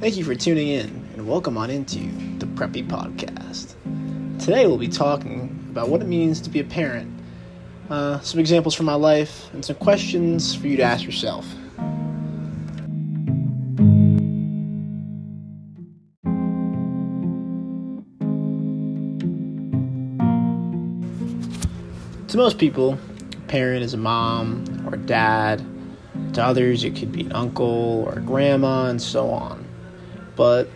Thank you for tuning in and welcome on into the Preppy Podcast. Today we'll be talking about what it means to be a parent, uh, some examples from my life, and some questions for you to ask yourself. To most people, a parent is a mom or a dad. To others, it could be an uncle or a grandma, and so on. But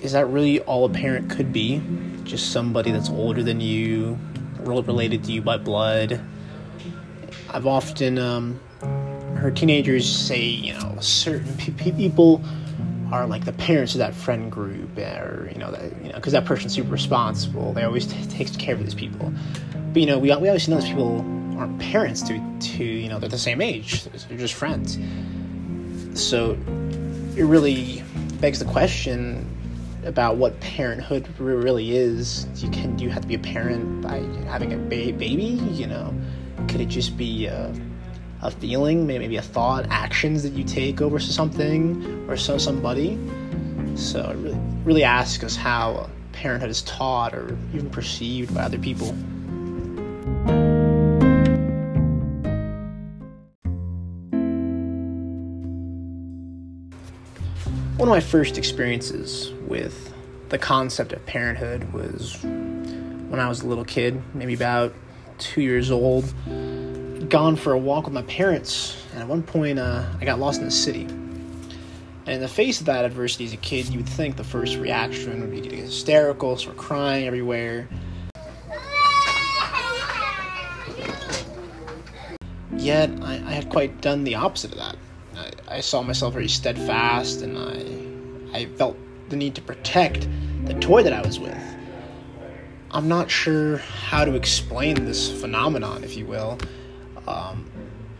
is that really all a parent could be? Just somebody that's older than you, related to you by blood? I've often um, heard teenagers say, you know, certain pe- people are like the parents of that friend group, or you know, that you know, because that person's super responsible. They always t- takes care of these people. But you know, we we always know those people aren't parents to to you know they're the same age. They're just friends. So it really begs the question about what parenthood really is. You can do you have to be a parent by having a ba- baby? You know, could it just be a, a feeling, maybe a thought, actions that you take over something or so somebody? So it really really asks us how parenthood is taught or even perceived by other people. One of my first experiences with the concept of parenthood was when I was a little kid, maybe about two years old. Gone for a walk with my parents, and at one point uh, I got lost in the city. And in the face of that adversity as a kid, you would think the first reaction would be to get hysterical, start crying everywhere. Yet I, I had quite done the opposite of that. I, I saw myself very steadfast, and I I felt the need to protect the toy that I was with. I'm not sure how to explain this phenomenon, if you will, um,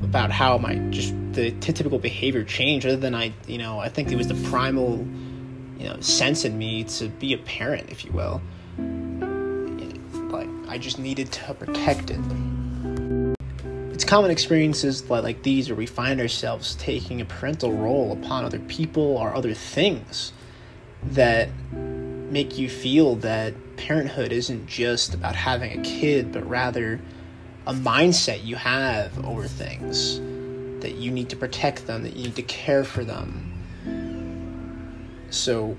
about how my just the typical behavior changed. Other than I, you know, I think it was the primal, you know, sense in me to be a parent, if you will. Like I just needed to protect it. Common experiences like these where we find ourselves taking a parental role upon other people or other things that make you feel that parenthood isn't just about having a kid, but rather a mindset you have over things that you need to protect them, that you need to care for them. So,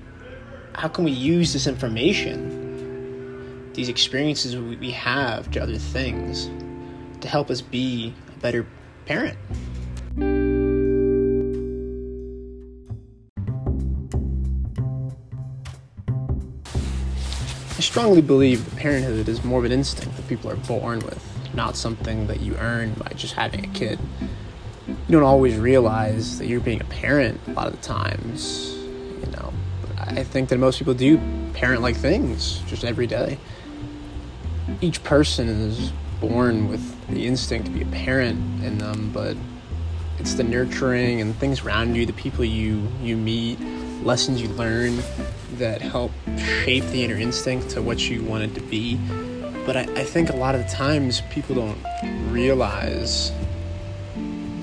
how can we use this information, these experiences we have to other things, to help us be a better parent? I strongly believe that parenthood is more of an instinct that people are born with, not something that you earn by just having a kid. You don't always realize that you're being a parent a lot of the times, you know. But I think that most people do parent like things just every day. Each person is born with the instinct to be a parent in them, but it's the nurturing and things around you, the people you you meet, lessons you learn that help shape the inner instinct to what you want it to be. But I, I think a lot of the times people don't realize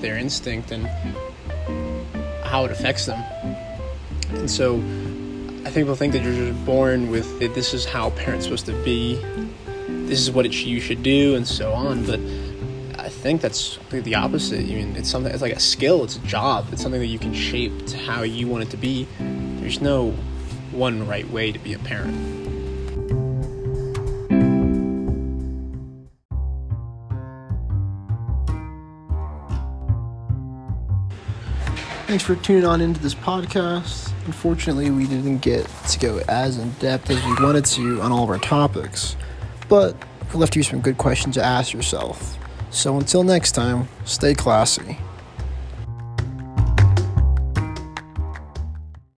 their instinct and how it affects them. And so I think people think that you're just born with it, this is how parents supposed to be, this is what it, you should do, and so on. But I think that's the opposite. I mean, it's something. It's like a skill. It's a job. It's something that you can shape to how you want it to be. There's no one right way to be a parent. Thanks for tuning on into this podcast. Unfortunately, we didn't get to go as in depth as we wanted to on all of our topics, but we left you some good questions to ask yourself. So until next time, stay classy.